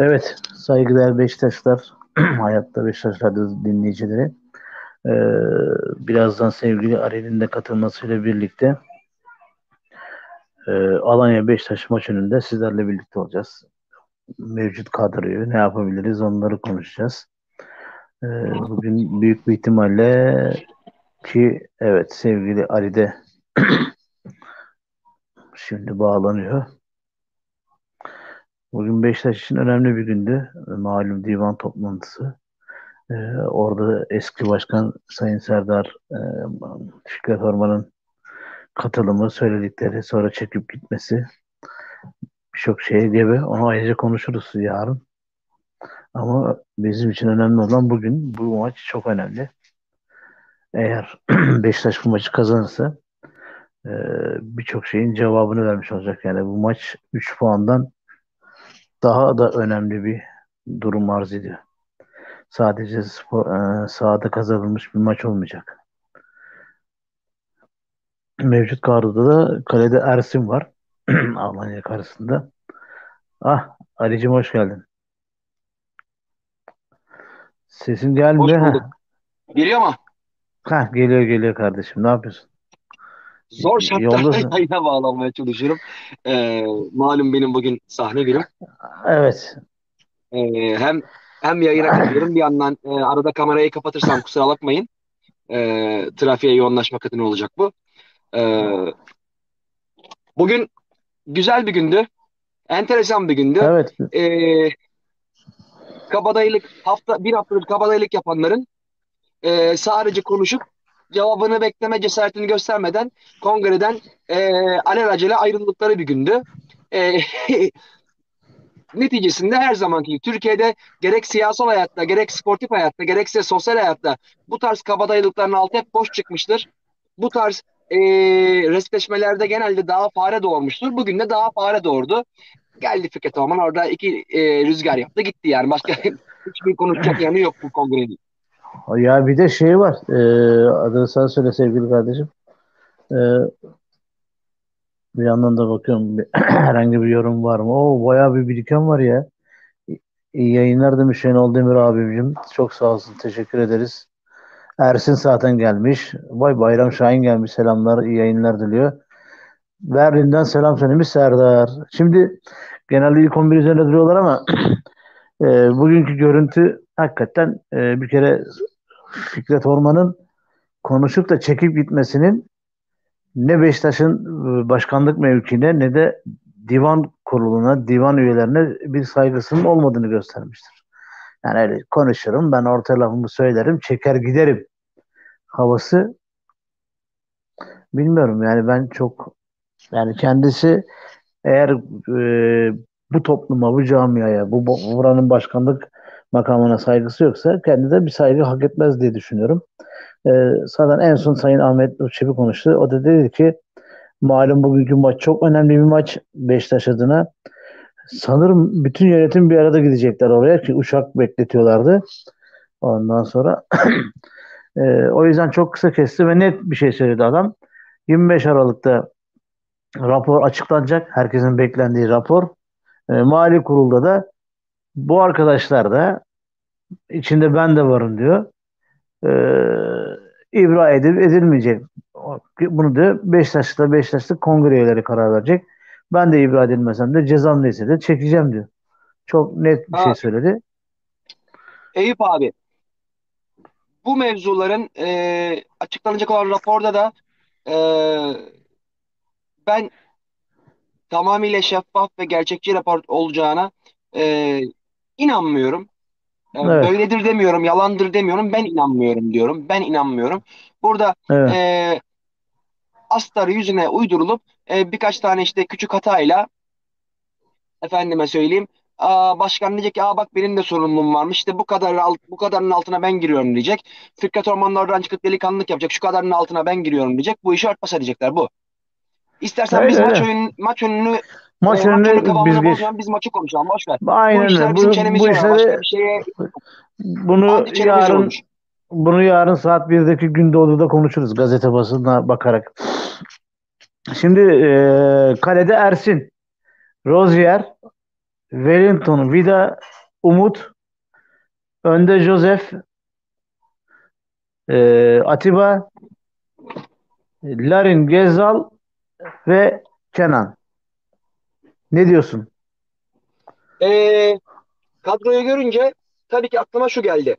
Evet, saygıdeğer Beşiktaşlar, hayatta Beşiktaş Radyo dinleyicileri. Ee, birazdan sevgili Ari'nin de katılmasıyla birlikte e, Alanya Beşiktaş maç önünde sizlerle birlikte olacağız. Mevcut kadroyu ne yapabiliriz onları konuşacağız. Ee, bugün büyük bir ihtimalle ki evet sevgili Ali de şimdi bağlanıyor. Bugün Beşiktaş için önemli bir gündü. Malum divan toplantısı. Ee, orada eski başkan Sayın Serdar e, Fikret Orman'ın katılımı, söyledikleri, sonra çekip gitmesi birçok şeye gebe. Onu ayrıca konuşuruz yarın. Ama bizim için önemli olan bugün. Bu maç çok önemli. Eğer Beşiktaş bu maçı kazanırsa e, birçok şeyin cevabını vermiş olacak. Yani bu maç 3 puandan daha da önemli bir durum arz ediyor. Sadece spor, e, sahada kazanılmış bir maç olmayacak. Mevcut kadroda da kalede Ersin var. Almanya karşısında. Ah Ali'cim hoş geldin. Sesin gelmiyor. Hoş bulduk. Geliyor mu? Ha, geliyor geliyor kardeşim. Ne yapıyorsun? Zor şartlarda yayına bağlanmaya çalışıyorum. Ee, malum benim bugün sahne günüm. Evet. Ee, hem hem yayına katılıyorum bir yandan e, arada kamerayı kapatırsam kusura bakmayın. E, trafiğe yoğunlaşmak adına olacak bu. E, bugün güzel bir gündü. Enteresan bir gündü. Evet. E, kabadayılık hafta bir haftadır kabadayılık yapanların e, sadece konuşup cevabını bekleme cesaretini göstermeden kongreden e, alelacele ayrıldıkları bir gündü. E, neticesinde her zamanki Türkiye'de gerek siyasal hayatta, gerek sportif hayatta, gerekse sosyal hayatta bu tarz kabadayılıkların altı hep boş çıkmıştır. Bu tarz e, resleşmelerde genelde daha fare doğurmuştur. Bugün de daha fare doğurdu. Geldi Fikret Orman orada iki e, rüzgar yaptı gitti yani. Başka hiçbir konuşacak yanı yok bu kongrenin. Ya bir de şey var. E, adını sen söyle sevgili kardeşim. E, bir yandan da bakıyorum herhangi bir yorum var mı? Oo bayağı bir biriken var ya. İyi yayınlar demiş Şenol Demir abimcim. Çok sağ olsun. Teşekkür ederiz. Ersin zaten gelmiş. Vay Bayram Şahin gelmiş. Selamlar. iyi yayınlar diliyor. Berlin'den selam söylemiş Serdar. Şimdi genelde ilk 11 üzerinde duruyorlar ama e, bugünkü görüntü hakikaten e, bir kere Fikret Orman'ın konuşup da çekip gitmesinin ne Beşiktaş'ın e, başkanlık mevkine ne de divan kuruluna, divan üyelerine bir saygısının olmadığını göstermiştir. Yani öyle konuşurum, ben orta lafımı söylerim, çeker giderim havası bilmiyorum yani ben çok yani kendisi eğer e, bu topluma, bu camiaya, bu buranın başkanlık makamına saygısı yoksa kendi de bir saygı hak etmez diye düşünüyorum. E, zaten en son Sayın Ahmet Uçebi konuştu. O da dedi ki malum bugünkü maç çok önemli bir maç Beşiktaş adına. Sanırım bütün yönetim bir arada gidecekler oraya ki uçak bekletiyorlardı. Ondan sonra e, o yüzden çok kısa kesti ve net bir şey söyledi adam. 25 Aralık'ta rapor açıklanacak. Herkesin beklendiği rapor. E, Mali kurulda da bu arkadaşlar da içinde ben de varım diyor. E, ibra edip edilmeyecek. Bunu da Beşiktaş'ta Beşiktaş'ta kongre üyeleri karar verecek. Ben de ibra edilmesem de cezam neyse de çekeceğim diyor. Çok net bir şey ha. şey söyledi. Eyüp abi bu mevzuların e, açıklanacak olan raporda da e, ben tamamıyla şeffaf ve gerçekçi rapor olacağına e, inanmıyorum. E, evet. Böyledir demiyorum, yalandır demiyorum. Ben inanmıyorum diyorum. Ben inanmıyorum. Burada evet. e, astarı yüzüne uydurulup e, birkaç tane işte küçük hatayla efendime söyleyeyim Aa, başkan diyecek ki Aa, bak benim de sorumluluğum varmış işte bu kadar alt, bu kadarın altına ben giriyorum diyecek. Fikret Orman'la oradan çıkıp delikanlılık yapacak şu kadarın altına ben giriyorum diyecek. Bu işi örtbas edecekler bu. İstersen öyle, biz maç, oyun, maç önünü Maç e, önünü biz geç. Biz maçı konuşalım boş ver. Aynen öyle. Bu, bu, bu işleri, şeye bunu yarın olmuş. bunu yarın saat 1'deki Gündoğdu'da konuşuruz gazete basına bakarak. Şimdi e, kalede Ersin, Rozier, Wellington, Vida, Umut, Önde Joseph, e, Atiba, Larin, Gezal ve Kenan. Ne diyorsun? Ee, kadroyu görünce tabii ki aklıma şu geldi.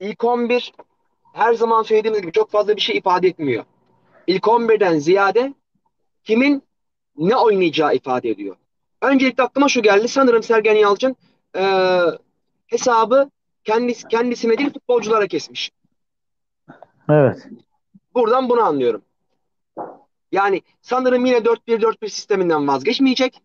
İlk 11 her zaman söylediğimiz gibi çok fazla bir şey ifade etmiyor. İlk 11'den ziyade kimin ne oynayacağı ifade ediyor. Öncelikle aklıma şu geldi. Sanırım Sergen Yalçın e, hesabı kendisi, kendisine değil futbolculara kesmiş. Evet. Buradan bunu anlıyorum. Yani sanırım yine 4-1-4-1 sisteminden vazgeçmeyecek.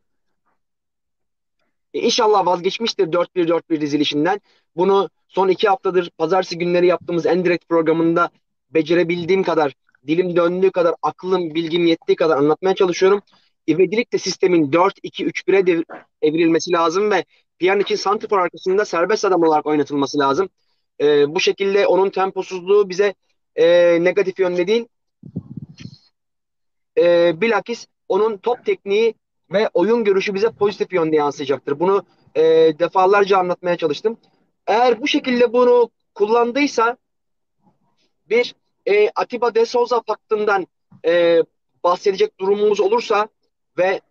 E, inşallah vazgeçmiştir 4-1-4-1 dizilişinden. Bunu son iki haftadır pazartesi günleri yaptığımız Endirekt programında becerebildiğim kadar, dilim döndüğü kadar, aklım, bilgim yettiği kadar anlatmaya çalışıyorum. İvedilik de sistemin 4-2-3-1'e dev- evrilmesi lazım ve Pjanic'in santrfor arkasında serbest adam olarak oynatılması lazım. E, bu şekilde onun temposuzluğu bize e, negatif yönde değil, e, bilakis onun top tekniği ve oyun görüşü bize pozitif yönde yansıyacaktır. Bunu e, defalarca anlatmaya çalıştım. Eğer bu şekilde bunu kullandıysa bir e, Atiba de Souza paktından e, bahsedecek durumumuz olursa ve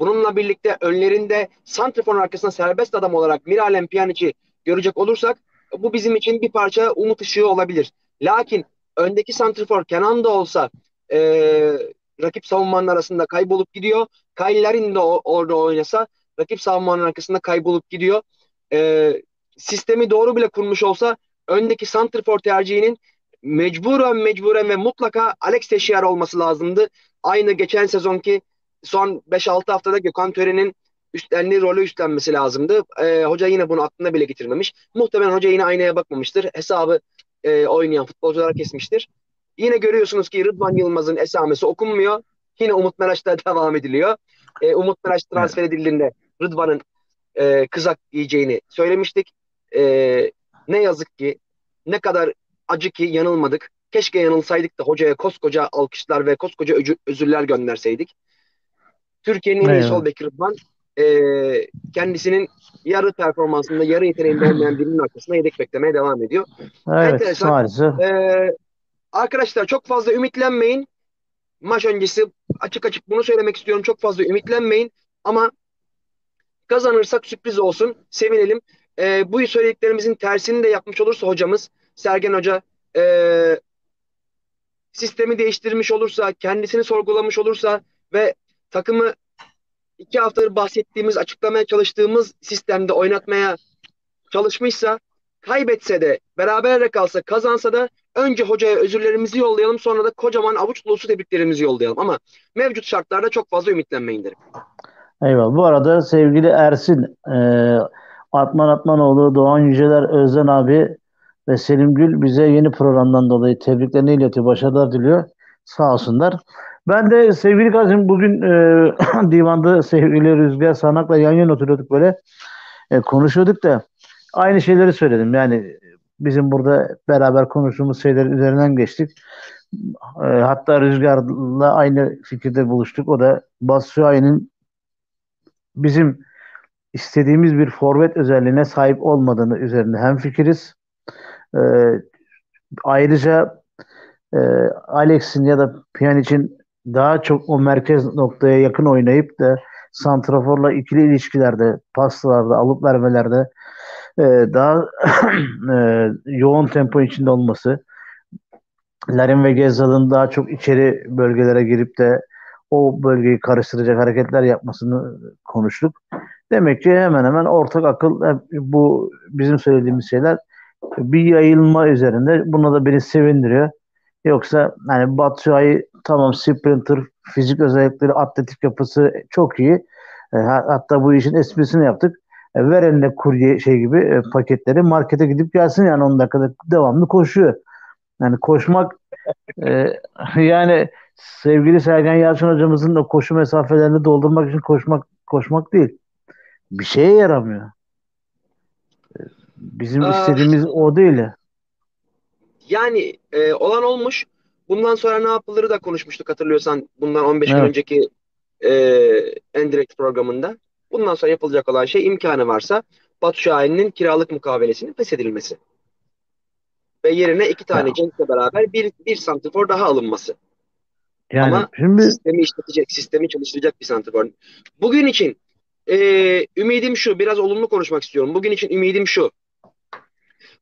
bununla birlikte önlerinde Santrifor'un arkasında serbest adam olarak Miralem Pjanic'i görecek olursak bu bizim için bir parça umut ışığı olabilir. Lakin öndeki Santrifor Kenan da olsa e, rakip savunmanın arasında kaybolup gidiyor. Kyle Larin de orada oynasa rakip savunmanın arkasında kaybolup gidiyor. E, sistemi doğru bile kurmuş olsa öndeki Santrifor tercihinin mecburen mecburen ve mutlaka Alex Teixeira olması lazımdı. Aynı geçen sezonki son 5-6 haftada Gökhan Tören'in üstlendiği rolü üstlenmesi lazımdı. E, hoca yine bunu aklına bile getirmemiş. Muhtemelen hoca yine aynaya bakmamıştır. Hesabı e, oynayan futbolculara kesmiştir. Yine görüyorsunuz ki Rıdvan Yılmaz'ın esamesi okunmuyor. Yine Umut Meraş'ta devam ediliyor. E, Umut Meraş transfer edildiğinde Rıdvan'ın e, kızak yiyeceğini söylemiştik. E, ne yazık ki ne kadar acı ki yanılmadık. Keşke yanılsaydık da hocaya koskoca alkışlar ve koskoca özürler gönderseydik. Türkiye'nin en iyi sol beki Rıdvan e, kendisinin yarı performansında, yarı yeteneğinde olmayan birinin arkasında yedek beklemeye devam ediyor. Evet Enteresan. maalesef. Ee, arkadaşlar çok fazla ümitlenmeyin. Maç öncesi açık açık bunu söylemek istiyorum. Çok fazla ümitlenmeyin. Ama kazanırsak sürpriz olsun. Sevinelim. Ee, bu söylediklerimizin tersini de yapmış olursa hocamız, Sergen Hoca ee, sistemi değiştirmiş olursa, kendisini sorgulamış olursa ve takımı iki haftadır bahsettiğimiz, açıklamaya çalıştığımız sistemde oynatmaya çalışmışsa kaybetse de beraber kalsa kazansa da önce hocaya özürlerimizi yollayalım sonra da kocaman avuç dolusu tebriklerimizi yollayalım ama mevcut şartlarda çok fazla ümitlenmeyin derim. Eyvallah. Bu arada sevgili Ersin, e, Atman Atmanoğlu, Doğan Yüceler, Özden abi ve Selim Gül bize yeni programdan dolayı tebriklerini iletiyor, başarılar diliyor. Sağ olsunlar. Ben de sevgili Kazım bugün e, divanda sevgili Rüzgar Sanak'la yan yana oturuyorduk böyle. E, konuşuyorduk da aynı şeyleri söyledim. Yani bizim burada beraber konuştuğumuz şeyler üzerinden geçtik. E, hatta Rüzgar'la aynı fikirde buluştuk. O da Batshuayi'nin bizim istediğimiz bir forvet özelliğine sahip olmadığını üzerinde hemfikiriz. Ee, ayrıca e, Alex'in ya da Pjanic'in daha çok o merkez noktaya yakın oynayıp da santraforla ikili ilişkilerde, paslarda, alıp vermelerde e, daha e, yoğun tempo içinde olması, Larin ve Gezzal'ın daha çok içeri bölgelere girip de o bölgeyi karıştıracak hareketler yapmasını konuştuk. Demek ki hemen hemen ortak akıl hep bu bizim söylediğimiz şeyler bir yayılma üzerinde. Buna da beni sevindiriyor. Yoksa hani Batshuayi tamam sprinter, fizik özellikleri, atletik yapısı çok iyi. E, ha- hatta bu işin esprisini yaptık. E, ver eline kurye şey gibi e, paketleri markete gidip gelsin yani 10 dakikada devamlı koşuyor. Yani koşmak e, yani sevgili Sergen Yalçın hocamızın da koşu mesafelerini doldurmak için koşmak koşmak değil. Bir şeye yaramıyor. Bizim Aa. istediğimiz o değil. Yani e, olan olmuş. Bundan sonra ne yapılırı da konuşmuştuk hatırlıyorsan bundan 15 gün Evet. önceki e, Endirect programında. Bundan sonra yapılacak olan şey imkanı varsa Batu Şahin'in kiralık mukavelesinin feshedilmesi. Ve yerine iki tane Ya. Cenk'le beraber bir, bir santifor daha alınması. Yani Ama şimdi sistemi işletecek, sistemi çalıştıracak bir santifor. Bugün için e, ümidim şu, biraz olumlu konuşmak istiyorum. Bugün için ümidim şu.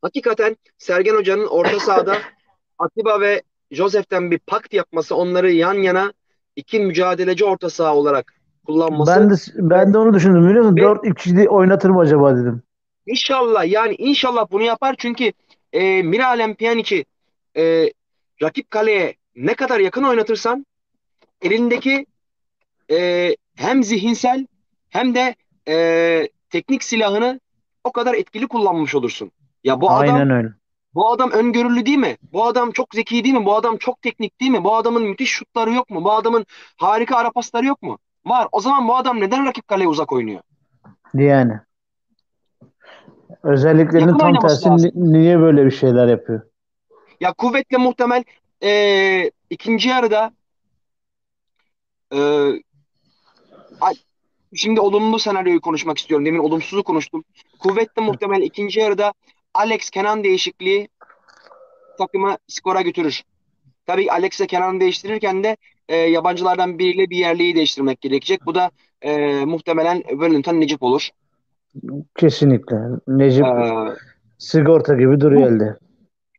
Hakikaten Sergen Hoca'nın orta sahada Atiba ve Josef'ten bir pakt yapması, onları yan yana iki mücadeleci orta saha olarak kullanması. ben de ben de onu düşündüm biliyor musun? Ve- 4-2'de oynatır mı acaba dedim. İnşallah yani inşallah bunu yapar çünkü e, Miralem Pjanic'i e, rakip kaleye ne kadar yakın oynatırsan elindeki e, hem zihinsel hem de e, teknik silahını o kadar etkili kullanmış olursun. Ya bu adam Aynen öyle. bu adam öngörülü değil mi? Bu adam çok zeki değil mi? Bu adam çok teknik değil mi? Bu adamın müthiş şutları yok mu? Bu adamın harika ara pasları yok mu? Var. O zaman bu adam neden rakip kaleye uzak oynuyor? Yani. Özelliklerinin Yakın tam tersi lazım. niye böyle bir şeyler yapıyor? Ya kuvvetle muhtemel e, ikinci yarıda e, şimdi olumlu senaryoyu konuşmak istiyorum. Demin olumsuzu konuştum. Kuvvetle muhtemel ikinci yarıda Alex Kenan değişikliği takımı skora götürür. Tabii Alex ile Kenan'ı değiştirirken de e, yabancılardan biriyle bir yerliyi değiştirmek gerekecek. Bu da e, muhtemelen Wellington Necip olur. Kesinlikle. Necip E, sigorta gibi duruyor bu, elde.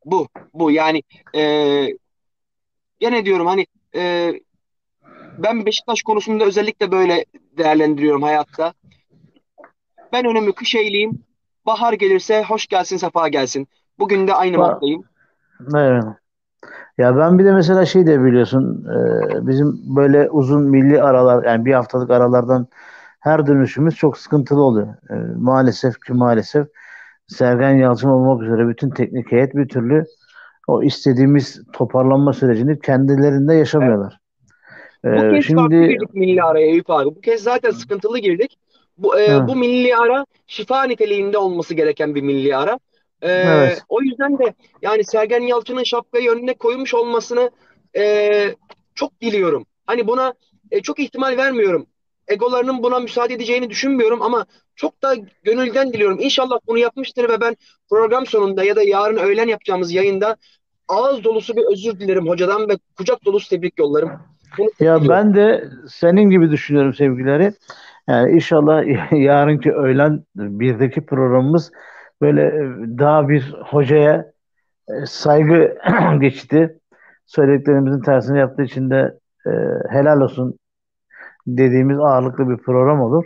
bu, bu yani e, gene diyorum hani e, ben Beşiktaş konusunda özellikle böyle değerlendiriyorum hayatta. Ben önümü kış eğleyeyim. Bahar gelirse hoş gelsin, sefa gelsin. Bugün de aynı Ba- moddayım. Evet. Ya ben bir de mesela şey de biliyorsun e, bizim böyle uzun milli aralar yani bir haftalık aralardan her dönüşümüz çok sıkıntılı oluyor. E, maalesef ki maalesef Sergen Yalçın olmak üzere bütün teknik heyet bir türlü o istediğimiz toparlanma sürecini kendilerinde Evet. yaşamıyorlar. Bu E, kez farklı şimdi girdik milli araya Eyüp abi. Bu kez zaten sıkıntılı girdik. Bu, e, bu milli ara şifa niteliğinde olması gereken bir milli ara. E, evet. o yüzden de yani Sergen Yalçın'ın şapkayı önüne koymuş olmasını e, çok diliyorum. Hani buna e, çok ihtimal vermiyorum. Egolarının buna müsaade edeceğini düşünmüyorum ama çok da gönülden diliyorum. İnşallah bunu yapmıştır ve ben program sonunda ya da yarın öğlen yapacağımız yayında ağız dolusu bir özür dilerim hocadan ve kucak dolusu tebrik yollarım. Bunu Ya diliyorum. ben de senin gibi düşünüyorum sevgileri. Yani inşallah yarınki öğlen birdeki programımız böyle e, daha bir hocaya e, saygı geçti. Söylediklerimizin tersini yaptığı için de e, helal olsun dediğimiz ağırlıklı bir program olur.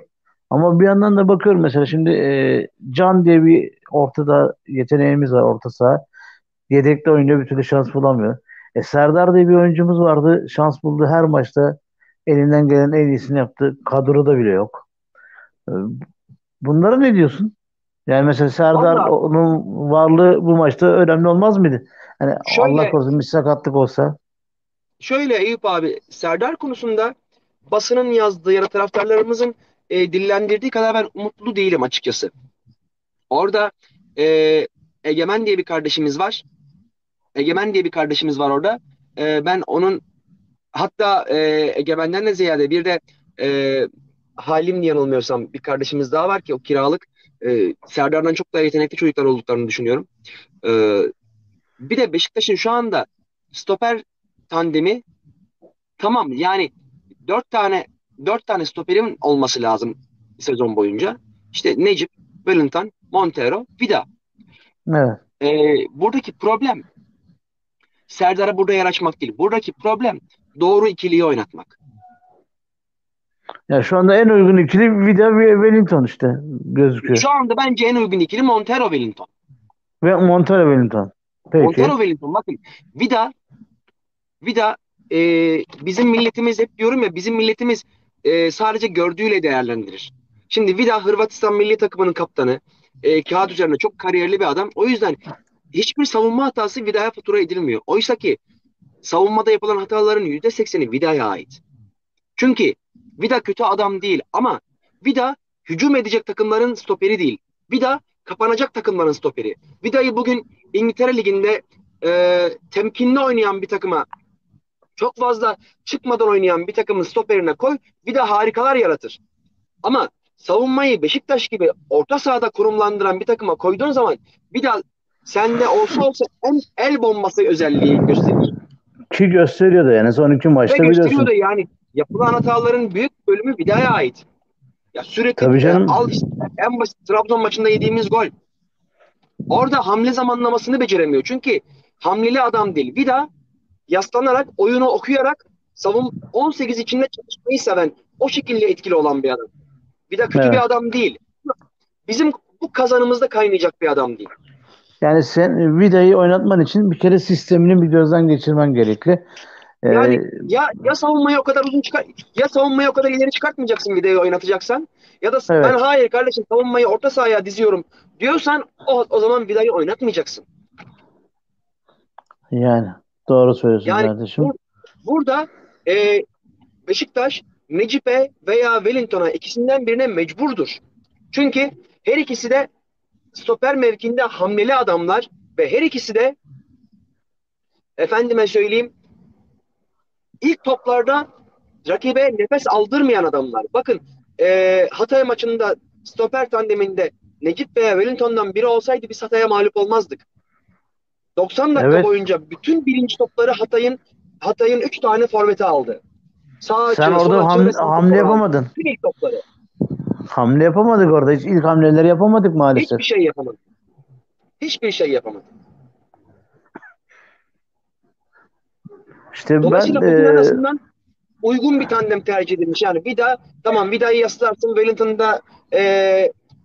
Ama bir yandan da bakıyorum mesela şimdi e, Can diye bir ortada yeteneğimiz var orta saha. Yedekte oynuyor bir türlü şans bulamıyor. E, Serdar diye bir oyuncumuz vardı. Şans buldu her maçta. Elinden gelen en iyisini yaptı. Kadroda bile yok. E, bunlara ne diyorsun? Yani mesela Serdar Valla onun varlığı bu maçta önemli olmaz mıydı? Allah şöyle korusun bir sakatlık olsa. şöyle Eyüp abi Serdar konusunda basının yazdığı ya da taraftarlarımızın e, dillendirdiği kadar ben umutlu değilim açıkçası. Orada e, Egemen diye bir kardeşimiz var. Egemen diye bir kardeşimiz var orada. E, ben onun hatta e, Egemen'den de ziyade bir de e, Halim diye yanılmıyorsam bir kardeşimiz daha var ki o kiralık. E, Serdar'dan çok daha yetenekli çocuklar olduklarını düşünüyorum. E, bir de Beşiktaş'ın şu anda stoper tandemi tamam yani dört tane dört tane stoperin olması lazım sezon boyunca. İşte Necip, Wellington, Montero, Vida. Evet. E, buradaki problem Serdar'a burada yer açmak değil. Buradaki problem doğru ikiliyi oynatmak. Ya şu anda en uygun ikili Vida ve Wellington işte gözüküyor. Şu anda bence en uygun ikili Montero Wellington. Ve Montero Wellington. Montero Peki. Wellington bakın Vida Vida e, bizim milletimiz hep diyorum ya bizim milletimiz e, sadece gördüğüyle değerlendirir. Şimdi Vida Hırvatistan milli takımının kaptanı. E, kağıt üzerinde çok kariyerli bir adam. O yüzden hiçbir savunma hatası Vida'ya fatura edilmiyor. Oysa ki savunmada yapılan hataların %80'i Vida'ya ait. Çünkü Vida kötü adam değil ama Vida hücum edecek takımların stoperi değil. Vida kapanacak takımların stoperi. Vida'yı bugün İngiltere Ligi'nde e, temkinli oynayan bir takıma çok fazla çıkmadan oynayan bir takımın stoperine koy de harikalar yaratır. Ama savunmayı Beşiktaş gibi orta sahada kurumlandıran bir takıma koyduğun zaman daha sende olsa olsa en el bombası özelliği gösterir. Ki gösteriyordu yani son iki maçta Ve biliyorsun. gösteriyordu yani yapılan hataların büyük bölümü Vida'ya ait. Ya sürekli Tabii canım. al işte en basit Trabzon maçında yediğimiz gol. Orada hamle zamanlamasını beceremiyor. Çünkü hamleli adam değil. Vida yaslanarak, oyunu okuyarak savun 18 içinde çalışmayı seven, o şekilde etkili olan bir adam. Vida kötü Evet. bir adam değil. Bizim bu kazanımızda kaynayacak bir adam değil. Yani sen Vida'yı oynatman için bir kere sistemini bir gözden geçirmen gerekli. Ee, Yani ya ya savunmayı o kadar uzun çıkar ya savunmayı o kadar ileri çıkartmayacaksın videoyu oynatacaksan ya da Evet. ben hayır kardeşim savunmayı orta sahaya diziyorum diyorsan o, o zaman vidayı oynatmayacaksın. yani doğru söylüyorsun Yani kardeşim. bu- burada e, Beşiktaş Necip'e veya Wellington'a ikisinden birine mecburdur. Çünkü her ikisi de stoper mevkinde hamleli adamlar ve her ikisi de efendime söyleyeyim ilk toplarda rakibe nefes aldırmayan adamlar. Bakın e, Hatay maçında stoper tandeminde Necip veya Wellington'dan biri olsaydı biz Hatay'a mağlup olmazdık. 90 dakika Evet. boyunca bütün birinci topları Hatay'ın Hatay'ın 3 tane forveti aldı. Sağ açı, Sen sol orada açı ham- sağ hamle yapamadın. Bütün ilk topları. Hamle yapamadık orada. Hiç ilk hamleleri yapamadık maalesef. Hiçbir şey yapamadı. Hiçbir şey yapamadı. İşte ben Dolayısıyla bugün e, en azından uygun bir tandem tercih edilmiş. Yani Vida tamam Vida'yı yaslarsın Wellington'da e,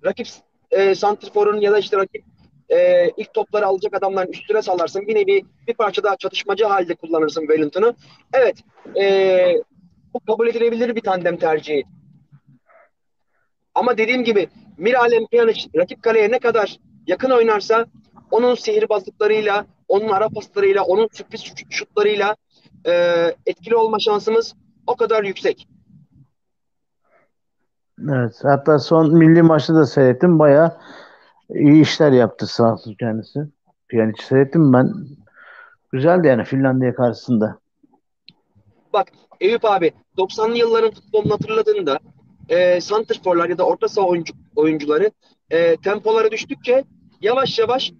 rakip e, Santrifor'un ya da işte rakip e, ilk topları alacak adamların üstüne salarsın. Bir nevi bir parça daha çatışmacı halde kullanırsın Wellington'u. Evet e, bu kabul edilebilir bir tandem tercihi. Ama dediğim gibi Miralem Pjanic rakip kaleye ne kadar yakın oynarsa onun sihirbazlıklarıyla, onun ara paslarıyla, onun sürpriz şut- şutlarıyla e, etkili olma şansımız o kadar yüksek. evet hatta son milli maçta da seyrettim. Bayağı iyi işler yaptı olsun kendisi. Pjanic seyrettim ben. Güzeldi yani Finlandiya karşısında. Bak Eyüp abi 90'lı yılların futbolunu hatırladığında e, santrforlar ya da orta saha oyuncu, oyuncuları e, tempoları düştükçe yavaş yavaş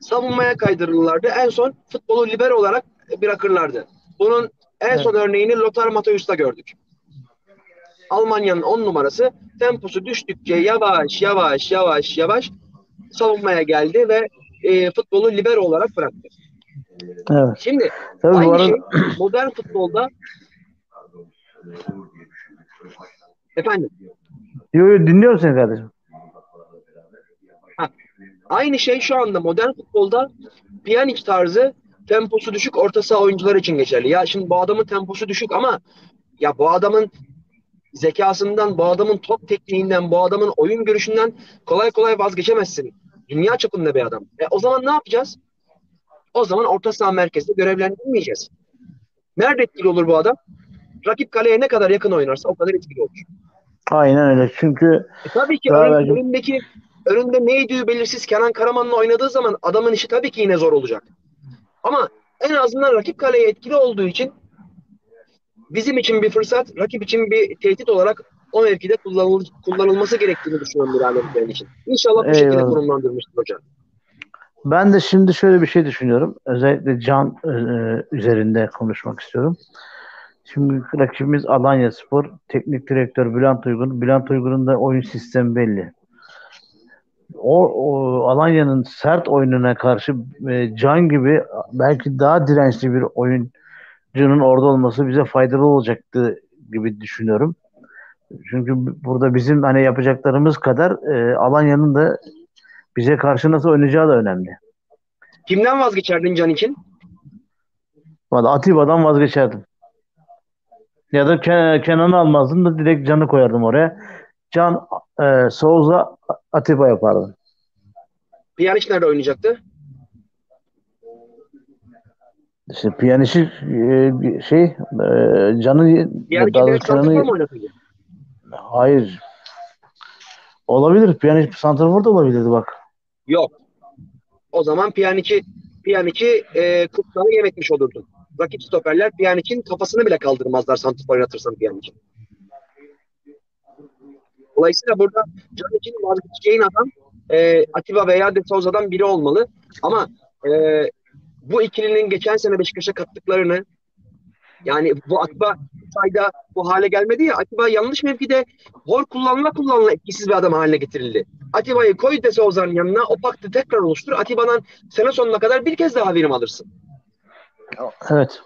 savunmaya kaydırırlardı. En son futbolu libero olarak bırakırlardı. Bunun en son örneğini Lothar Matthäus'ta gördük. Almanya'nın 10 numarası temposu düştükçe yavaş yavaş yavaş yavaş savunmaya geldi ve e, futbolu libero olarak bıraktı. Evet. Şimdi Tabii aynı arada şey modern futbolda efendim yo, yo, dinliyorum seni kardeşim. aynı şey şu anda modern futbolda Pjanic tarzı temposu düşük orta saha oyuncular için geçerli. Ya şimdi bu adamın temposu düşük ama ya bu adamın zekasından, bu adamın top tekniğinden, bu adamın oyun görüşünden kolay kolay vazgeçemezsin. Dünya çapında bir adam. E, o zaman ne yapacağız? O zaman orta saha merkezde görevlendirmeyeceğiz. Nerede etkili olur bu adam? Rakip kaleye ne kadar yakın oynarsa o kadar etkili olur. Aynen öyle. Çünkü E, tabii ki Daha önün- belki- önündeki önünde neydi belirsiz Kenan Karaman'la oynadığı zaman adamın işi tabii ki yine zor olacak. Ama en azından rakip kaleye etkili olduğu için bizim için bir fırsat, rakip için bir tehdit olarak o mevkide kullanıl kullanılması gerektiğini düşünüyorum alem için. İnşallah bu şekilde Eyvallah. konumlandırmıştır hocam. Ben de şimdi şöyle bir şey düşünüyorum. Özellikle Can e, üzerinde konuşmak istiyorum. Şimdi rakibimiz Alanya Spor. Teknik direktör Bülent Uygun. Bülent Uygun'un da oyun sistemi belli. O, o Alanya'nın sert oyununa karşı e, Can gibi belki daha dirençli bir oyuncunun orada olması bize faydalı olacaktı gibi düşünüyorum. Çünkü burada bizim hani yapacaklarımız kadar e, Alanya'nın da bize karşı nasıl oynayacağı da önemli. Kimden vazgeçerdin Can için? Valla Atiba'dan vazgeçerdim. Ya da Ken- Kenan'ı almazdım da direkt Can'ı koyardım oraya. Can e, Souza Atiba yapardım. Pjanic nerede oynayacaktı? İşte Pjanic'i e, şey e, Can'ı oynatacak? hayır. Olabilir. Pjanic santrafor da olabilirdi bak. Yok. O zaman Pjanic'i Pjanic'i e, kurtlarına yem etmiş olurdun. rakip stoperler Pjanic'in kafasını bile kaldırmazlar santrfor yaratırsan Pjanic. Dolayısıyla burada Canic'in vazgeçeceğin adam e, Atiba veya De Souza'dan biri olmalı. Ama e, bu ikilinin geçen sene Beşiktaş'a kattıklarını yani bu Atiba sayda bu hale gelmedi ya Atiba yanlış mevkide hor kullanıla kullanıla etkisiz bir adam haline getirildi. Atiba'yı koy De Souza'nın yanına o paktı tekrar oluştur. Atiba'dan sene sonuna kadar bir kez daha verim alırsın. Evet.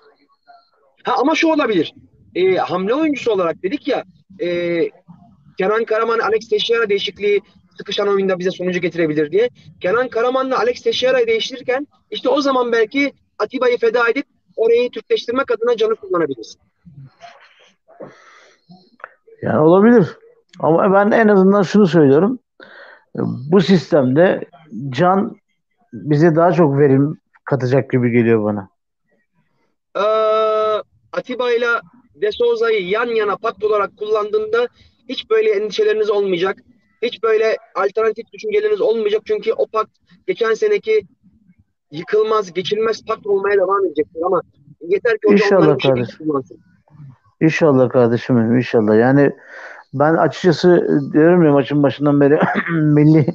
Ha ama şu olabilir. E, hamle oyuncusu olarak dedik ya e, Kenan Karaman, Alex Teixeira değişikliği sıkışan oyunda bize sonucu getirebilir diye. Kenan Karaman'la Alex Teixeira'yı değiştirirken işte o zaman belki Atiba'yı feda edip orayı Türkleştirmek adına canı kullanabilirsin. Yani olabilir. Ama ben en azından şunu söylüyorum. Bu sistemde Can bize daha çok verim katacak gibi geliyor bana. Ee, Atiba ile De Souza'yı yan yana pakt olarak kullandığında hiç böyle endişeleriniz olmayacak. Hiç böyle alternatif düşünceleriniz olmayacak. Çünkü o pakt geçen seneki yıkılmaz, geçilmez pakt olmaya devam edecektir ama yeter ki İnşallah kardeşim. İnşallah kardeşim inşallah. Yani ben açıkçası diyorum ya maçın başından beri milli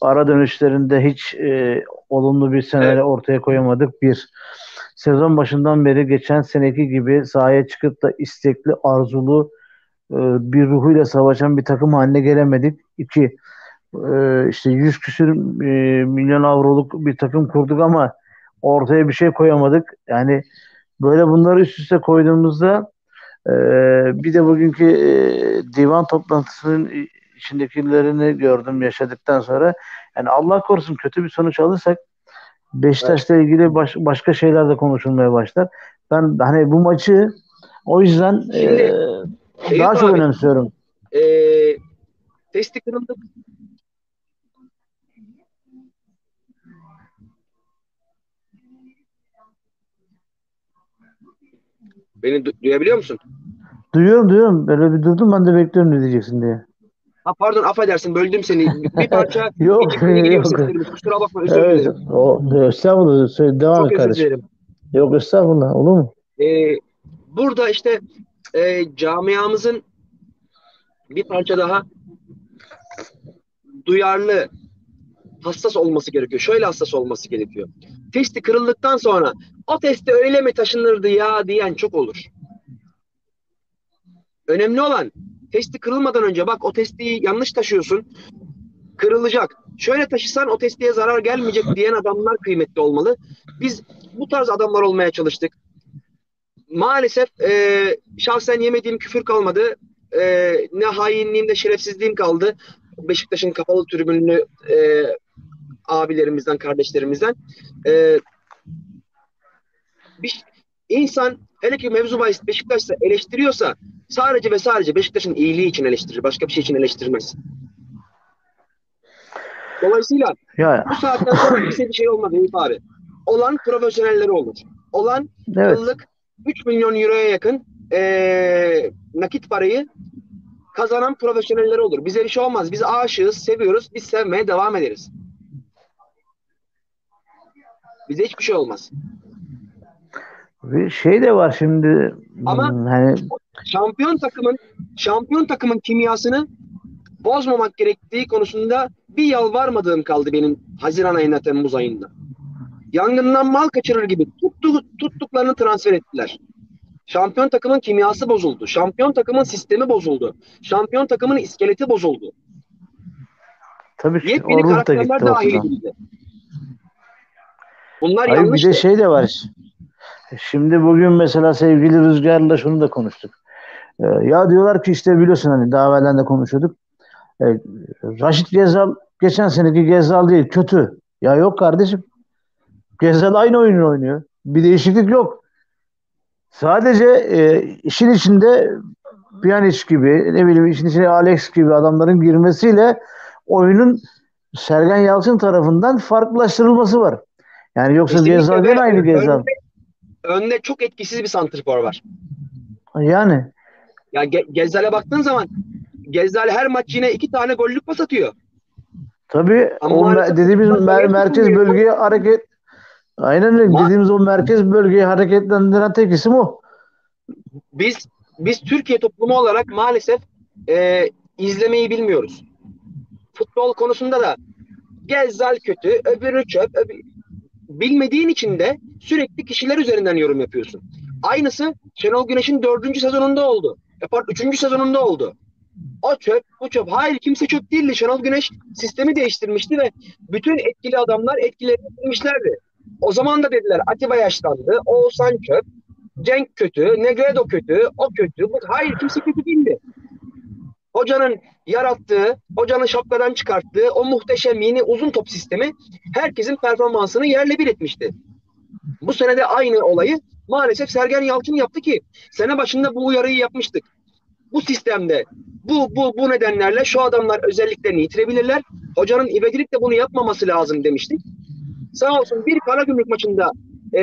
ara dönüşlerinde hiç e, olumlu bir senaryo evet. ortaya koyamadık. Bir sezon başından beri geçen seneki gibi sahaya çıkıp da istekli, arzulu e, bir ruhuyla savaşan bir takım haline gelemedik. İki, e, işte 100 küsür e, milyon avroluk bir takım kurduk ama ortaya bir şey koyamadık. Yani böyle bunları üst üste koyduğumuzda bir de bugünkü divan toplantısının içindekilerini gördüm yaşadıktan sonra. Yani Allah korusun kötü bir sonuç alırsak Beşiktaş'la ilgili baş, başka şeyler de konuşulmaya başlar. Ben hani bu maçı o yüzden Şimdi, e, daha çok abi, önemsiyorum. E, testi kırıldı. Beni du- duyabiliyor musun? Duyuyorum duyuyorum. Böyle bir durdum ben de bekliyorum ne diyeceksin diye. Ha pardon affedersin böldüm seni. Bir parça yok, yok. Kusura bakma özür evet, dilerim. O, estağfurullah. Söyle, devam et kardeşim. Dilerim. Yok estağfurullah olur mu? Ee, burada işte e, camiamızın bir parça daha duyarlı, hassas olması gerekiyor. Şöyle hassas olması gerekiyor. Testi kırıldıktan sonra o testi öyle mi taşınırdı ya diyen çok olur. Önemli olan testi kırılmadan önce bak o testi yanlış taşıyorsun. Kırılacak. Şöyle taşısan o testiye zarar gelmeyecek diyen adamlar kıymetli olmalı. Biz bu tarz adamlar olmaya çalıştık. Maalesef e, şahsen yemediğim küfür kalmadı. E, ne hainliğim ne şerefsizliğim kaldı. Beşiktaş'ın kapalı tribününü e, abilerimizden, kardeşlerimizden. E, bir, insan hele ki mevzu bahis Beşiktaş'ta eleştiriyorsa sadece ve sadece Beşiktaş'ın iyiliği için eleştirir. Başka bir şey için eleştirmez. Dolayısıyla ya. bu saatten sonra bize bir şey olmadı Eyüp abi. Olan profesyonelleri olur. Olan evet. yıllık 3 milyon euroya yakın ee, nakit parayı kazanan profesyonelleri olur. Bize bir şey olmaz. Biz aşığız, seviyoruz. Biz sevmeye devam ederiz. Bize hiçbir şey olmaz. Bir şey de var şimdi. Ama hmm, hani şampiyon takımın şampiyon takımın kimyasını bozmamak gerektiği konusunda bir yalvarmadığım kaldı benim Haziran ayında Temmuz ayında. Yangından mal kaçırır gibi tuttu, tuttuklarını transfer ettiler. Şampiyon takımın kimyası bozuldu. Şampiyon takımın sistemi bozuldu. Şampiyon takımın iskeleti bozuldu. Tabii ki. Yepyeni karakterler dahil edildi. Bunlar Hayır, yanlış. Bir de şey de var. Şimdi bugün mesela sevgili Rüzgar'la şunu da konuştuk. Ee, ya diyorlar ki işte biliyorsun hani daha evvelden de konuşuyorduk. Ee, Raşit Gezal geçen seneki Gezal değil kötü. Ya yok kardeşim. Gezal aynı oyunu oynuyor. Bir değişiklik yok. Sadece e, işin içinde Pjanic gibi ne bileyim işin içine Alex gibi adamların girmesiyle oyunun Sergen Yalçın tarafından farklılaştırılması var. Yani yoksa Gezal gene aynı Gezal. Önde, çok etkisiz bir santrfor var. Yani. Ya Ge Gezal'e baktığın zaman Gezal her maç yine iki tane gollük pas atıyor. Tabii Ama o dediğimiz mer merkez bölgeye hareket Aynen öyle. Dediğimiz o merkez bölgeyi hareketlendiren tek isim o. Biz biz Türkiye toplumu olarak maalesef e, izlemeyi bilmiyoruz. Futbol konusunda da Gezzal kötü, öbürü çöp. Öbürü... Bilmediğin için de sürekli kişiler üzerinden yorum yapıyorsun. Aynısı Şenol Güneş'in dördüncü sezonunda oldu. E, pardon, üçüncü sezonunda oldu. O çöp, bu çöp. Hayır kimse çöp değildi. Şenol Güneş sistemi değiştirmişti ve bütün etkili adamlar etkilerini bilmişlerdi. O zaman da dediler Atiba yaşlandı, Oğuzhan çöp, Cenk kötü, Negredo kötü, o kötü. Bu, hayır kimse kötü değildi. Hocanın yarattığı, hocanın şapkadan çıkarttığı o muhteşem yeni uzun top sistemi herkesin performansını yerle bir etmişti. Bu sene de aynı olayı maalesef Sergen Yalçın yaptı ki sene başında bu uyarıyı yapmıştık. Bu sistemde bu bu bu nedenlerle şu adamlar özelliklerini yitirebilirler. Hocanın ivedilik de bunu yapmaması lazım demiştik. Sağ olsun bir Karagümrük maçında e,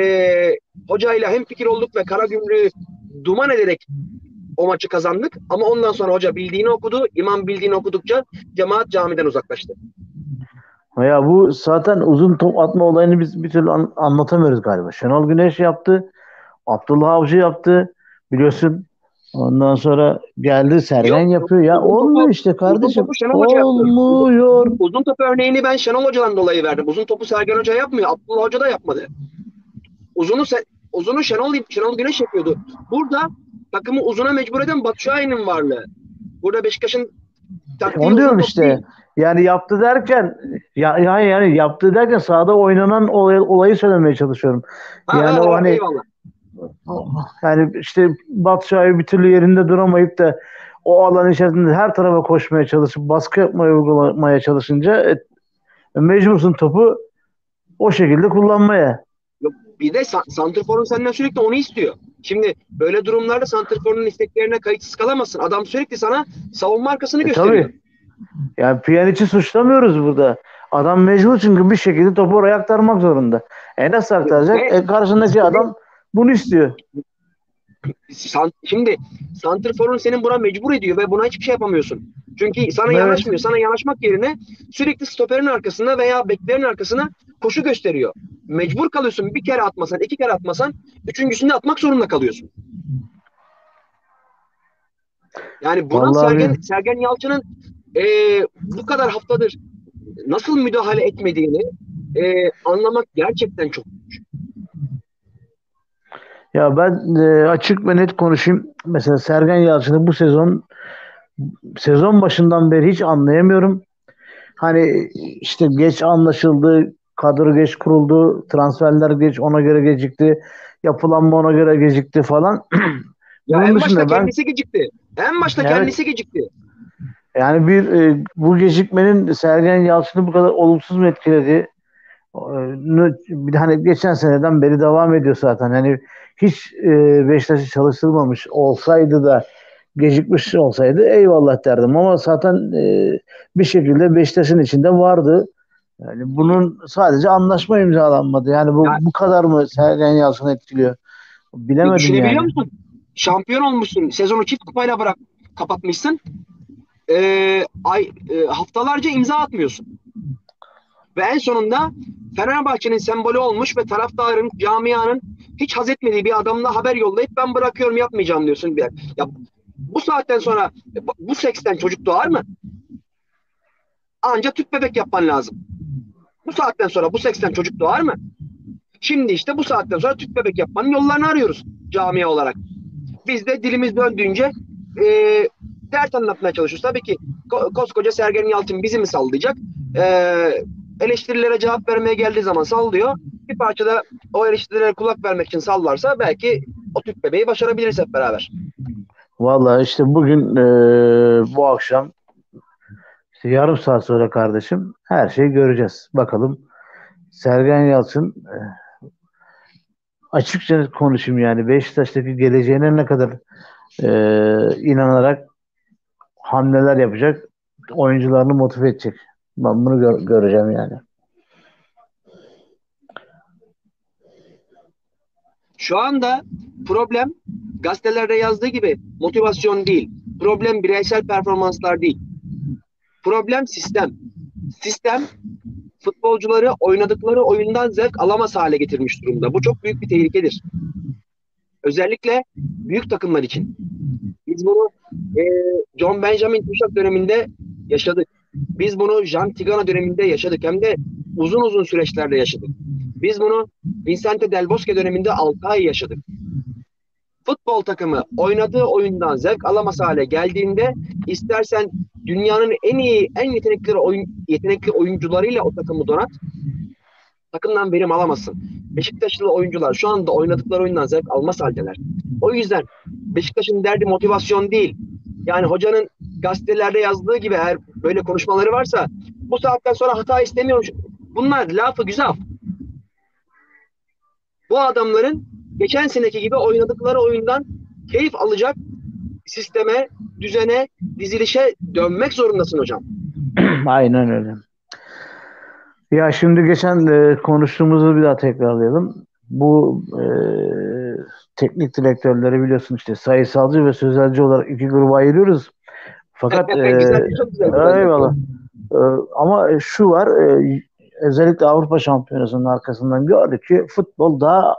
hocayla hem fikir olduk ve Karagümrük'ü duman ederek o maçı kazandık. Ama ondan sonra hoca bildiğini okudu. İmam bildiğini okudukça cemaat camiden uzaklaştı. Ya bu zaten uzun top atma olayını biz bir türlü an- anlatamıyoruz galiba. Şenol Güneş yaptı. Abdullah Avcı yaptı. Biliyorsun Ondan sonra geldi Sergen Yok, yapıyor. Ya olmuyor işte kardeşim. Olmuyor. Uzun top örneğini ben Şenol Hoca'dan dolayı verdim. Uzun topu Sergen Hoca yapmıyor. Abdullah Hoca da yapmadı. Uzunu uzunu Şenol Şenol Güneş yapıyordu. Burada takımı uzuna mecbur eden Batu Şahin'in varlığı. Burada Beşiktaş'ın Onu diyorum işte. Değil. Yani yaptı derken ya, yani, yani yaptı derken sahada oynanan olay, olayı söylemeye çalışıyorum. Ha, yani ha, o hani eyvallah. Yani işte Batshuayi bir türlü yerinde duramayıp da o alan içerisinde her tarafa koşmaya çalışıp baskı yapmaya uygulamaya çalışınca e, mecbursun topu o şekilde kullanmaya. Bir de Santrfor'un senden sürekli onu istiyor. Şimdi böyle durumlarda Santrfor'un isteklerine kayıtsız kalamazsın. Adam sürekli sana savunma arkasını e, gösteriyor. Tabii. Yani Pjanic'i suçlamıyoruz burada. Adam mecbur çünkü bir şekilde topu oraya aktarmak zorunda. E nasıl aktaracak? E, karşındaki adam bunu istiyor. Şimdi Santrfor'un senin buna mecbur ediyor ve buna hiçbir şey yapamıyorsun. Çünkü sana evet. yanaşmıyor. Sana yanaşmak yerine sürekli stoperin arkasına veya beklerin arkasına koşu gösteriyor. Mecbur kalıyorsun. Bir kere atmasan, iki kere atmasan, üçüncüsünde atmak zorunda kalıyorsun. Yani buna Vallahi Sergen, Sergen Yalçın'ın e, bu kadar haftadır nasıl müdahale etmediğini e, anlamak gerçekten çok güç. Ya ben e, açık ve net konuşayım. Mesela Sergen Yalçın'ı bu sezon sezon başından beri hiç anlayamıyorum. Hani işte geç anlaşıldı, kadro geç kuruldu, transferler geç ona göre gecikti, yapılanma ona göre gecikti falan. ya en başta ben, kendisi gecikti. En başta yani, kendisi gecikti. Yani bir e, bu gecikmenin Sergen Yalçın'ı bu kadar olumsuz mu etkiledi? Bir hani geçen seneden beri devam ediyor zaten. Hani hiç e, Beşiktaş'ı çalıştırmamış olsaydı da gecikmiş olsaydı eyvallah derdim ama zaten e, bir şekilde Beşiktaş'ın içinde vardı. Yani bunun sadece anlaşma imzalanmadı. Yani bu yani, bu kadar mı Sergen Yalçın etkiliyor? Bilemedim yani. Biliyor musun? Şampiyon olmuşsun. Sezonu çift kupayla bırak kapatmışsın. Ee, ay e, haftalarca imza atmıyorsun. Ve en sonunda Fenerbahçe'nin sembolü olmuş ve taraftarın, camianın hiç haz etmediği bir adamla haber yollayıp ben bırakıyorum yapmayacağım diyorsun. Ya bu saatten sonra bu seksten çocuk doğar mı? Ancak tüp bebek yapman lazım. Bu saatten sonra bu seksten çocuk doğar mı? Şimdi işte bu saatten sonra tüp bebek yapmanın yollarını arıyoruz camia olarak. Biz de dilimiz döndüğünce e, dert anlatmaya çalışıyoruz. Tabii ki koskoca Sergen Yalçın bizi mi sallayacak? E, eleştirilere cevap vermeye geldiği zaman sallıyor. Bir parçada o eleştirilere kulak vermek için sallarsa belki o tüp bebeği başarabiliriz hep beraber. Vallahi işte bugün e, bu akşam işte yarım saat sonra kardeşim her şeyi göreceğiz. Bakalım Sergen Yalçın e, açıkça konuşayım yani Beşiktaş'taki geleceğine ne kadar e, inanarak hamleler yapacak, oyuncularını motive edecek. Ben bunu gör, göreceğim yani. Şu anda problem gazetelerde yazdığı gibi motivasyon değil. Problem bireysel performanslar değil. Problem sistem. Sistem futbolcuları oynadıkları oyundan zevk alamaz hale getirmiş durumda. Bu çok büyük bir tehlikedir. Özellikle büyük takımlar için. Biz bunu e, John Benjamin Tuşak döneminde yaşadık. Biz bunu Jean Tigana döneminde yaşadık. Hem de uzun uzun süreçlerde yaşadık. Biz bunu Vincente Del Bosque döneminde 6 ay yaşadık. Futbol takımı oynadığı oyundan zevk alamaz hale geldiğinde istersen dünyanın en iyi, en yetenekli oyun, yetenekli oyuncularıyla o takımı donat. Takımdan verim alamazsın. Beşiktaşlı oyuncular şu anda oynadıkları oyundan zevk almaz haldeler. O yüzden Beşiktaş'ın derdi motivasyon değil. Yani hocanın gazetelerde yazdığı gibi eğer böyle konuşmaları varsa bu saatten sonra hata istemiyorum. Bunlar lafı güzel. Bu adamların geçen seneki gibi oynadıkları oyundan keyif alacak sisteme, düzene, dizilişe dönmek zorundasın hocam. Aynen öyle. Ya şimdi geçen e, konuştuğumuzu bir daha tekrarlayalım. Bu e, teknik direktörleri biliyorsun işte sayısalcı ve sözelci olarak iki gruba ayırıyoruz. Fakat e, güzel, çok güzel. Eyvallah. E, ama şu var e, özellikle Avrupa Şampiyonası'nın arkasından gördük ki futbol daha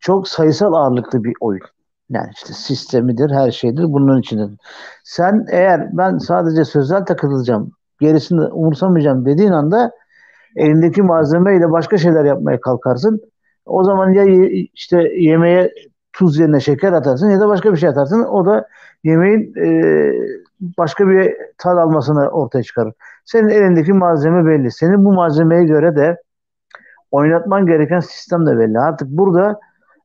çok sayısal ağırlıklı bir oyun. Yani işte sistemidir, her şeydir bunun içinde. Sen eğer ben sadece sözel takılacağım, gerisini umursamayacağım dediğin anda elindeki malzemeyle başka şeyler yapmaya kalkarsın. O zaman ya işte yemeğe tuz yerine şeker atarsın ya da başka bir şey atarsın. O da yemeğin e, başka bir tad almasını ortaya çıkarır. Senin elindeki malzeme belli. Senin bu malzemeye göre de oynatman gereken sistem de belli. Artık burada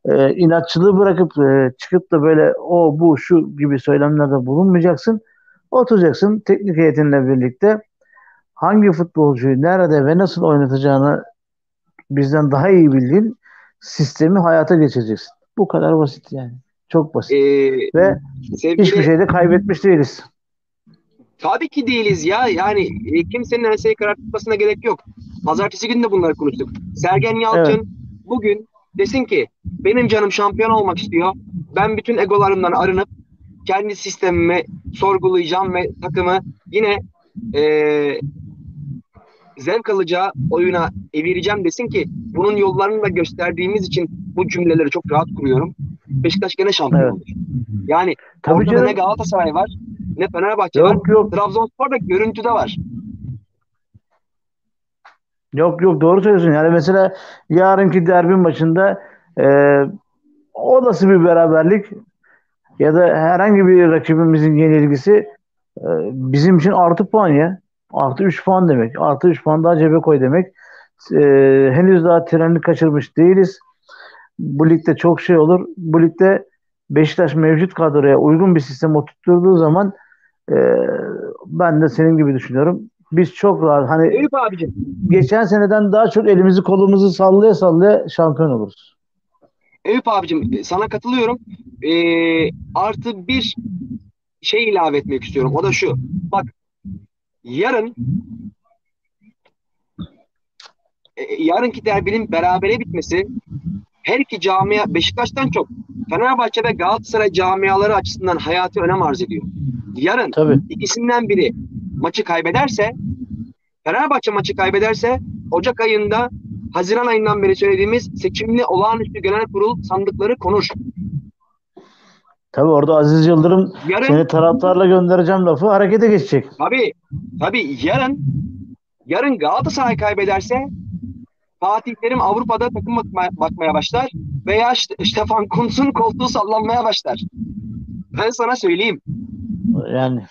e, inatçılığı bırakıp e, çıkıp da böyle o bu şu gibi söylemlerde bulunmayacaksın. Oturacaksın teknik heyetinle birlikte hangi futbolcuyu nerede ve nasıl oynatacağını bizden daha iyi bildiğin sistemi hayata geçireceksin. Bu kadar basit yani. Çok basit. Ee, ve sevgili... hiçbir şeyde kaybetmiş değiliz. Tabii ki değiliz ya. Yani e, kimsenin her şeyi karartmasına gerek yok. Pazartesi günü de bunları konuştuk. Sergen Yalçın evet. bugün desin ki benim canım şampiyon olmak istiyor. Ben bütün egolarımdan arınıp kendi sistemimi sorgulayacağım ve takımı yine e, zevk alacağı oyuna evireceğim desin ki bunun yollarını da gösterdiğimiz için bu cümleleri çok rahat kuruyorum. Beşiktaş gene şampiyon evet. olur. Yani Tabii orada canım. ne Galatasaray var ne Fenerbahçe yok, var. Yok. Trabzonspor da görüntüde var. Yok yok doğru söylüyorsun. Yani mesela yarınki derbi maçında e, o nasıl bir beraberlik ya da herhangi bir rakibimizin yenilgisi e, bizim için artı puan ya. Artı 3 puan demek. Artı 3 puan daha cebe koy demek. E, henüz daha treni kaçırmış değiliz. Bu ligde çok şey olur. Bu ligde Beşiktaş mevcut kadroya uygun bir sistem oturtturduğu zaman e, ben de senin gibi düşünüyorum. Biz çok rahat hani Eyüp abicim. geçen seneden daha çok elimizi kolumuzu sallaya sallaya şampiyon oluruz. Eyüp abicim sana katılıyorum. Ee, artı bir şey ilave etmek istiyorum. O da şu. Bak yarın e, yarınki derbinin berabere bitmesi her iki camia Beşiktaş'tan çok Fenerbahçe ve Galatasaray camiaları açısından hayatı önem arz ediyor. Yarın Tabii. ikisinden biri maçı kaybederse Fenerbahçe maçı kaybederse Ocak ayında Haziran ayından beri söylediğimiz seçimli olağanüstü genel kurul sandıkları konur. Tabii orada Aziz Yıldırım yarın, seni taraftarla göndereceğim lafı harekete geçecek. Tabii. Tabii yarın yarın Galatasaray kaybederse Fatih Terim Avrupa'da takım bakmaya, başlar veya Stefan Kuntz'un koltuğu sallanmaya başlar. Ben sana söyleyeyim. Yani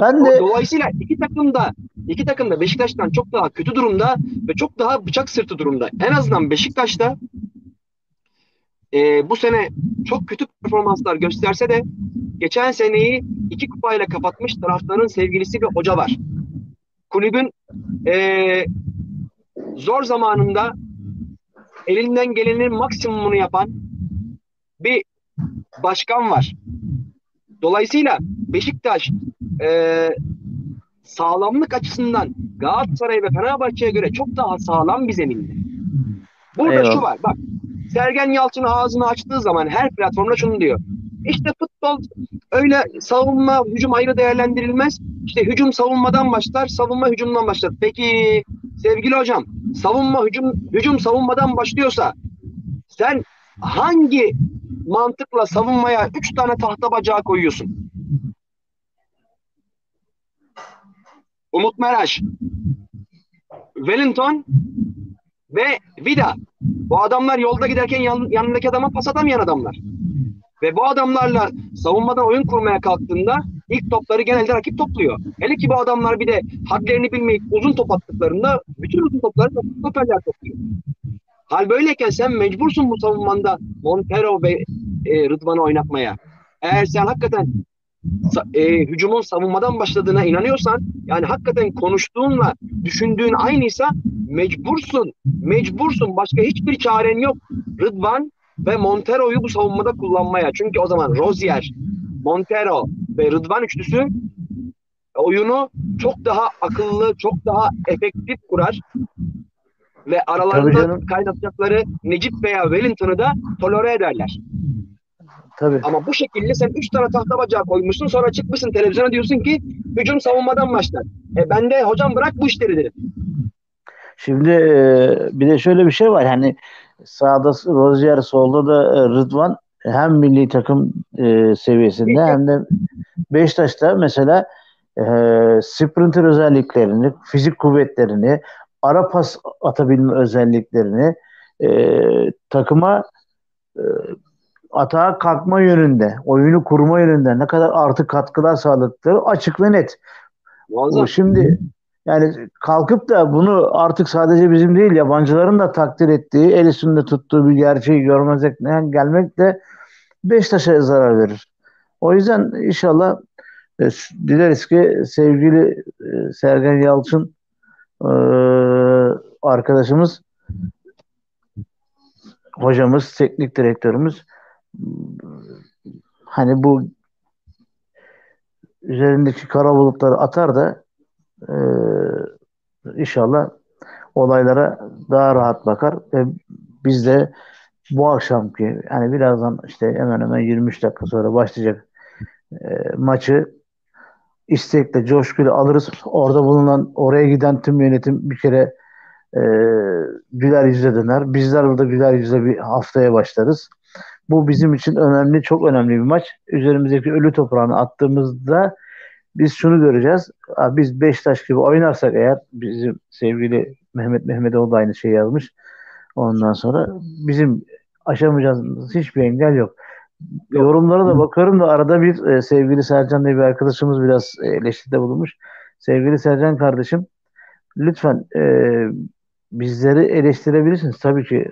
ben de dolayısıyla iki takım da iki takım da Beşiktaş'tan çok daha kötü durumda ve çok daha bıçak sırtı durumda. En azından Beşiktaş'ta e, bu sene çok kötü performanslar gösterse de geçen seneyi iki kupayla kapatmış taraftarın sevgilisi bir hoca var. Kulübün e, zor zamanında elinden gelenin maksimumunu yapan bir başkan var. Dolayısıyla Beşiktaş e, sağlamlık açısından Galatasaray ve Fenerbahçe'ye göre çok daha sağlam bir zeminde. Burada Eyvallah. şu var bak Sergen Yalçın ağzını açtığı zaman her platformda şunu diyor. İşte futbol öyle savunma, hücum ayrı değerlendirilmez. İşte hücum savunmadan başlar, savunma hücumdan başlar. Peki sevgili hocam savunma hücum hücum savunmadan başlıyorsa sen hangi mantıkla savunmaya üç tane tahta bacağı koyuyorsun? Umut Meraş, Wellington ve Vida. Bu adamlar yolda giderken yan, yanındaki adama pas atamayan adamlar. Ve bu adamlarla savunmadan oyun kurmaya kalktığında ilk topları genelde rakip topluyor. Hele ki bu adamlar bir de hadlerini bilmeyip uzun top attıklarında bütün uzun topları stoperler topluyor. Hal böyleyken sen mecbursun bu savunmanda Montero ve e, Rıdvan'ı oynatmaya. Eğer sen hakikaten e, hücumun savunmadan başladığına inanıyorsan yani hakikaten konuştuğunla düşündüğün aynıysa mecbursun. Mecbursun. Başka hiçbir çaren yok. Rıdvan ve Montero'yu bu savunmada kullanmaya. Çünkü o zaman Rozier, Montero ve Rıdvan üçlüsü oyunu çok daha akıllı, çok daha efektif kurar. Ve aralarında kaynatacakları Necip veya Wellington'ı da tolere ederler. Tabii. Ama bu şekilde sen üç tane tahta bacağı koymuşsun sonra çıkmışsın televizyona diyorsun ki hücum savunmadan başlar. E ben de hocam bırak bu işleri derim. Şimdi e, bir de şöyle bir şey var hani sağda Rozier solda da e, Rıdvan hem milli takım e, seviyesinde hem de Beşiktaş'ta mesela e, sprinter özelliklerini, fizik kuvvetlerini, ara pas atabilme özelliklerini e, takıma e, atağa kalkma yönünde, oyunu kurma yönünde ne kadar artı katkılar sağladıkları açık ve net. Muazzam. Şimdi yani kalkıp da bunu artık sadece bizim değil yabancıların da takdir ettiği, el üstünde tuttuğu bir gerçeği görmezlikten gelmek de Beşiktaş'a zarar verir. O yüzden inşallah e, dileriz ki sevgili e, Sergen Yalçın e, arkadaşımız hocamız, teknik direktörümüz hani bu üzerindeki kara bulutları atar da e, inşallah olaylara daha rahat bakar ve biz de bu akşamki yani birazdan işte hemen hemen 23 dakika sonra başlayacak e, maçı istekle, coşkuyla alırız. Orada bulunan, oraya giden tüm yönetim bir kere e, güler yüzle döner. Bizler burada güler yüzle bir haftaya başlarız. Bu bizim için önemli, çok önemli bir maç. Üzerimizdeki ölü toprağını attığımızda biz şunu göreceğiz. Biz Beşiktaş gibi oynarsak eğer bizim sevgili Mehmet Mehmetoğlu da aynı şey yazmış. Ondan sonra bizim aşamayacağımız hiçbir engel yok. Yorumlara da bakıyorum da arada bir e, sevgili Sercan diye bir arkadaşımız biraz eleştiride bulunmuş. Sevgili Sercan kardeşim lütfen e, bizleri eleştirebilirsiniz tabii ki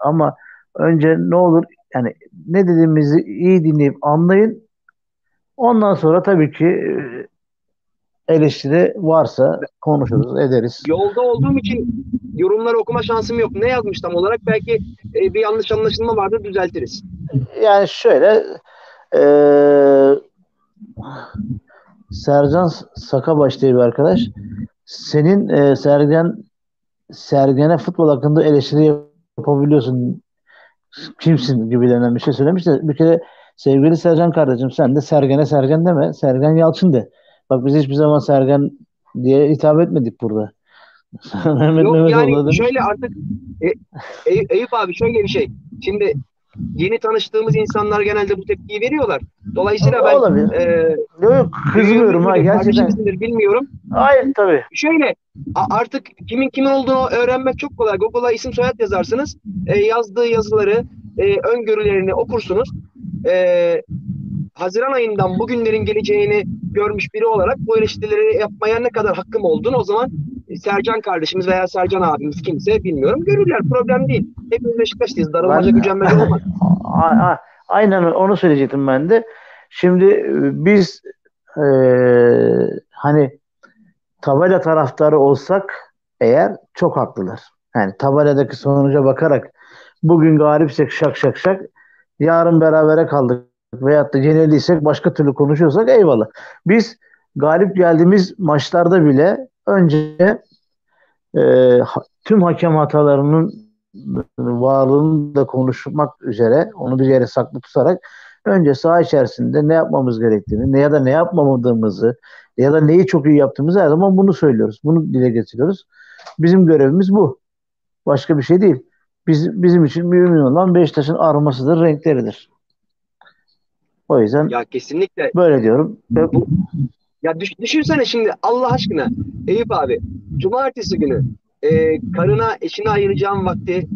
ama önce ne olur yani ne dediğimizi iyi dinleyip anlayın. Ondan sonra tabii ki e, eleştiri varsa konuşuruz, ederiz. Yolda olduğum için yorumları okuma şansım yok. Ne yazmış tam olarak? Belki e, bir yanlış anlaşılma vardır, düzeltiriz. Yani şöyle e, Sercan Sakabaş diye bir arkadaş senin e, Sergen Sergen'e futbol hakkında eleştiri yapabiliyorsun kimsin gibilerinden bir şey söylemiş de bir kere sevgili Sercan kardeşim sen de Sergen'e Sergen deme. Sergen Yalçın de. Bak biz hiçbir zaman Sergen diye hitap etmedik burada. Mehmet Yok Mehmet yani şöyle artık e, Ey, Eyüp abi şöyle bir şey. Şimdi yeni tanıştığımız insanlar genelde bu tepkiyi veriyorlar. Dolayısıyla ben Olabilir. e, yok, kızmıyorum ha gerçekten. bilmiyorum. Hayır tabii. Şöyle artık kimin kimin olduğunu öğrenmek çok kolay. Google'a isim soyad yazarsınız. E, yazdığı yazıları, e, öngörülerini okursunuz. E, Haziran ayından bugünlerin geleceğini görmüş biri olarak bu eleştirileri yapmaya ne kadar hakkım olduğunu o zaman Sercan kardeşimiz veya Sercan abimiz kimse bilmiyorum. Görürler. Problem değil. Hepimiz Beşiktaşlıyız. Darılmaca gücenmece olmaz. Aynen onu söyleyecektim ben de. Şimdi e, biz e, hani tabela taraftarı olsak eğer çok haklılar. Yani tabeladaki sonuca bakarak bugün galipsek şak şak şak yarın berabere kaldık veyahut da yeniliysek başka türlü konuşuyorsak eyvallah. Biz galip geldiğimiz maçlarda bile önce e, tüm hakem hatalarının varlığını da konuşmak üzere onu bir yere saklı tutarak Önce saha içerisinde ne yapmamız gerektiğini, ne ya da ne yapmamadığımızı ya da neyi çok iyi yaptığımızı her zaman bunu söylüyoruz. Bunu dile getiriyoruz. Bizim görevimiz bu. Başka bir şey değil. Biz, bizim için mühim olan Beşiktaş'ın armasıdır, renkleridir. O yüzden ya kesinlikle böyle diyorum. Bu, ya düş, düşünsene şimdi Allah aşkına Eyüp abi cumartesi günü e, karına eşine ayıracağın vakti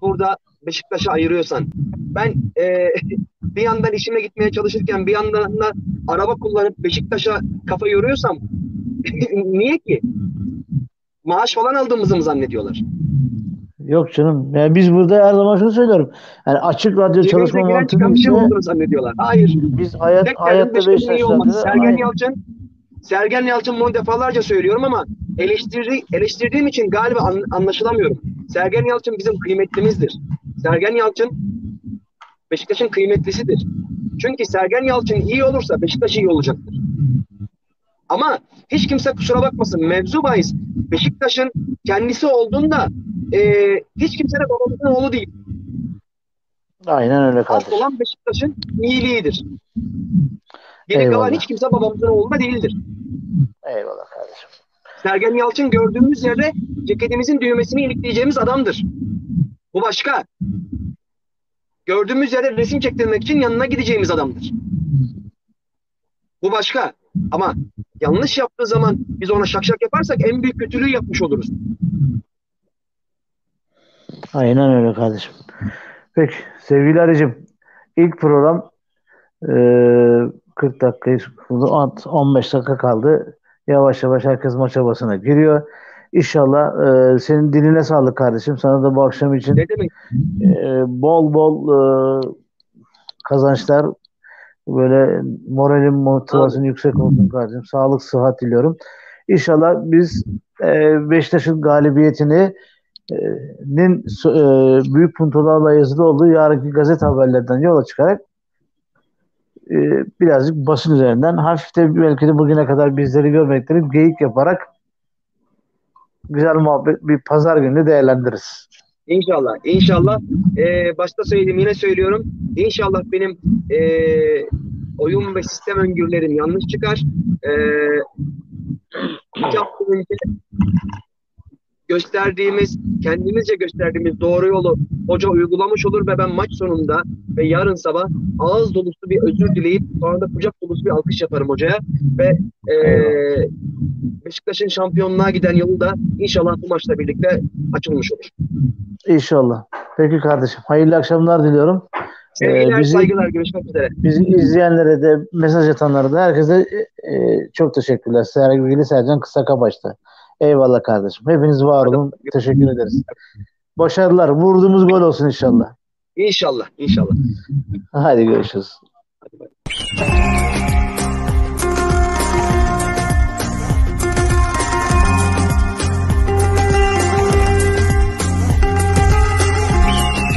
burada Beşiktaş'a ayırıyorsan ben e, bir yandan işime gitmeye çalışırken bir yandan da araba kullanıp Beşiktaş'a kafa yoruyorsam niye ki? Maaş falan aldığımızı mı zannediyorlar? Yok canım. Yani biz burada her zaman şunu söylüyorum. Yani açık radyo Cebimize çalışma bir şey olduğunu zannediyorlar. Hayır. biz hayat, hayatta. Beşiktaş'ta Sergen Yalçın Sergen Yalçın bunu defalarca söylüyorum ama eleştiri, eleştirdiğim için galiba an, anlaşılamıyorum. Sergen Yalçın bizim kıymetlimizdir. Sergen Yalçın Beşiktaş'ın kıymetlisidir. Çünkü Sergen Yalçın iyi olursa Beşiktaş iyi olacaktır. Ama hiç kimse kusura bakmasın mevzu bahis Beşiktaş'ın kendisi olduğunda e, hiç kimse de babamızın oğlu değil. Aynen öyle kardeşim. olan Beşiktaş'ın iyiliğidir. Geri kalan hiç kimse babamızın oğlu da değildir. Eyvallah kardeşim. Sergen Yalçın gördüğümüz yerde ceketimizin düğmesini ilikleyeceğimiz adamdır. Bu başka. Gördüğümüz yerde resim çektirmek için yanına gideceğimiz adamdır. Bu başka. Ama yanlış yaptığı zaman biz ona şak şak yaparsak en büyük kötülüğü yapmış oluruz. Aynen öyle kardeşim. Peki sevgili Arıcığım ilk program e, 40 dakikayı 15 dakika kaldı. Yavaş yavaş herkes maça basına giriyor. İnşallah e, senin diline sağlık kardeşim. Sana da bu akşam için Ne demek? e, bol bol e, kazançlar böyle moralin motivasyonu yüksek olsun kardeşim. Sağlık, sıhhat diliyorum. İnşallah biz e, Beşiktaş'ın galibiyetini nin e, büyük puntolarla yazılı olduğu yarınki gazete haberlerden yola çıkarak e, birazcık basın üzerinden hafif de belki de bugüne kadar bizleri görmekleri geyik yaparak güzel muhabbet bir pazar günü değerlendiririz. İnşallah. İnşallah. Ee, başta söyledim yine söylüyorum. İnşallah benim e, oyun ve sistem öngörülerim yanlış çıkar. Ee, gösterdiğimiz, kendimizce gösterdiğimiz doğru yolu hoca uygulamış olur ve ben maç sonunda ve yarın sabah ağız dolusu bir özür dileyip sonra da kucak dolusu bir alkış yaparım hocaya ve e, Beşiktaş'ın şampiyonluğa giden yolu da inşallah bu maçla birlikte açılmış olur. İnşallah. Peki kardeşim. Hayırlı akşamlar diliyorum. Sevgiler, Ee, bizi- saygılar. Görüşmek üzere. Bizi izleyenlere de mesaj atanlara da herkese e, çok teşekkürler. Sevgili Sercan Kısakabaş'ta. Eyvallah kardeşim. Hepiniz var olun. Teşekkür ederiz. Başarılar. Vurduğumuz gol olsun inşallah. İnşallah, inşallah. Hadi görüşürüz. Hadi bay.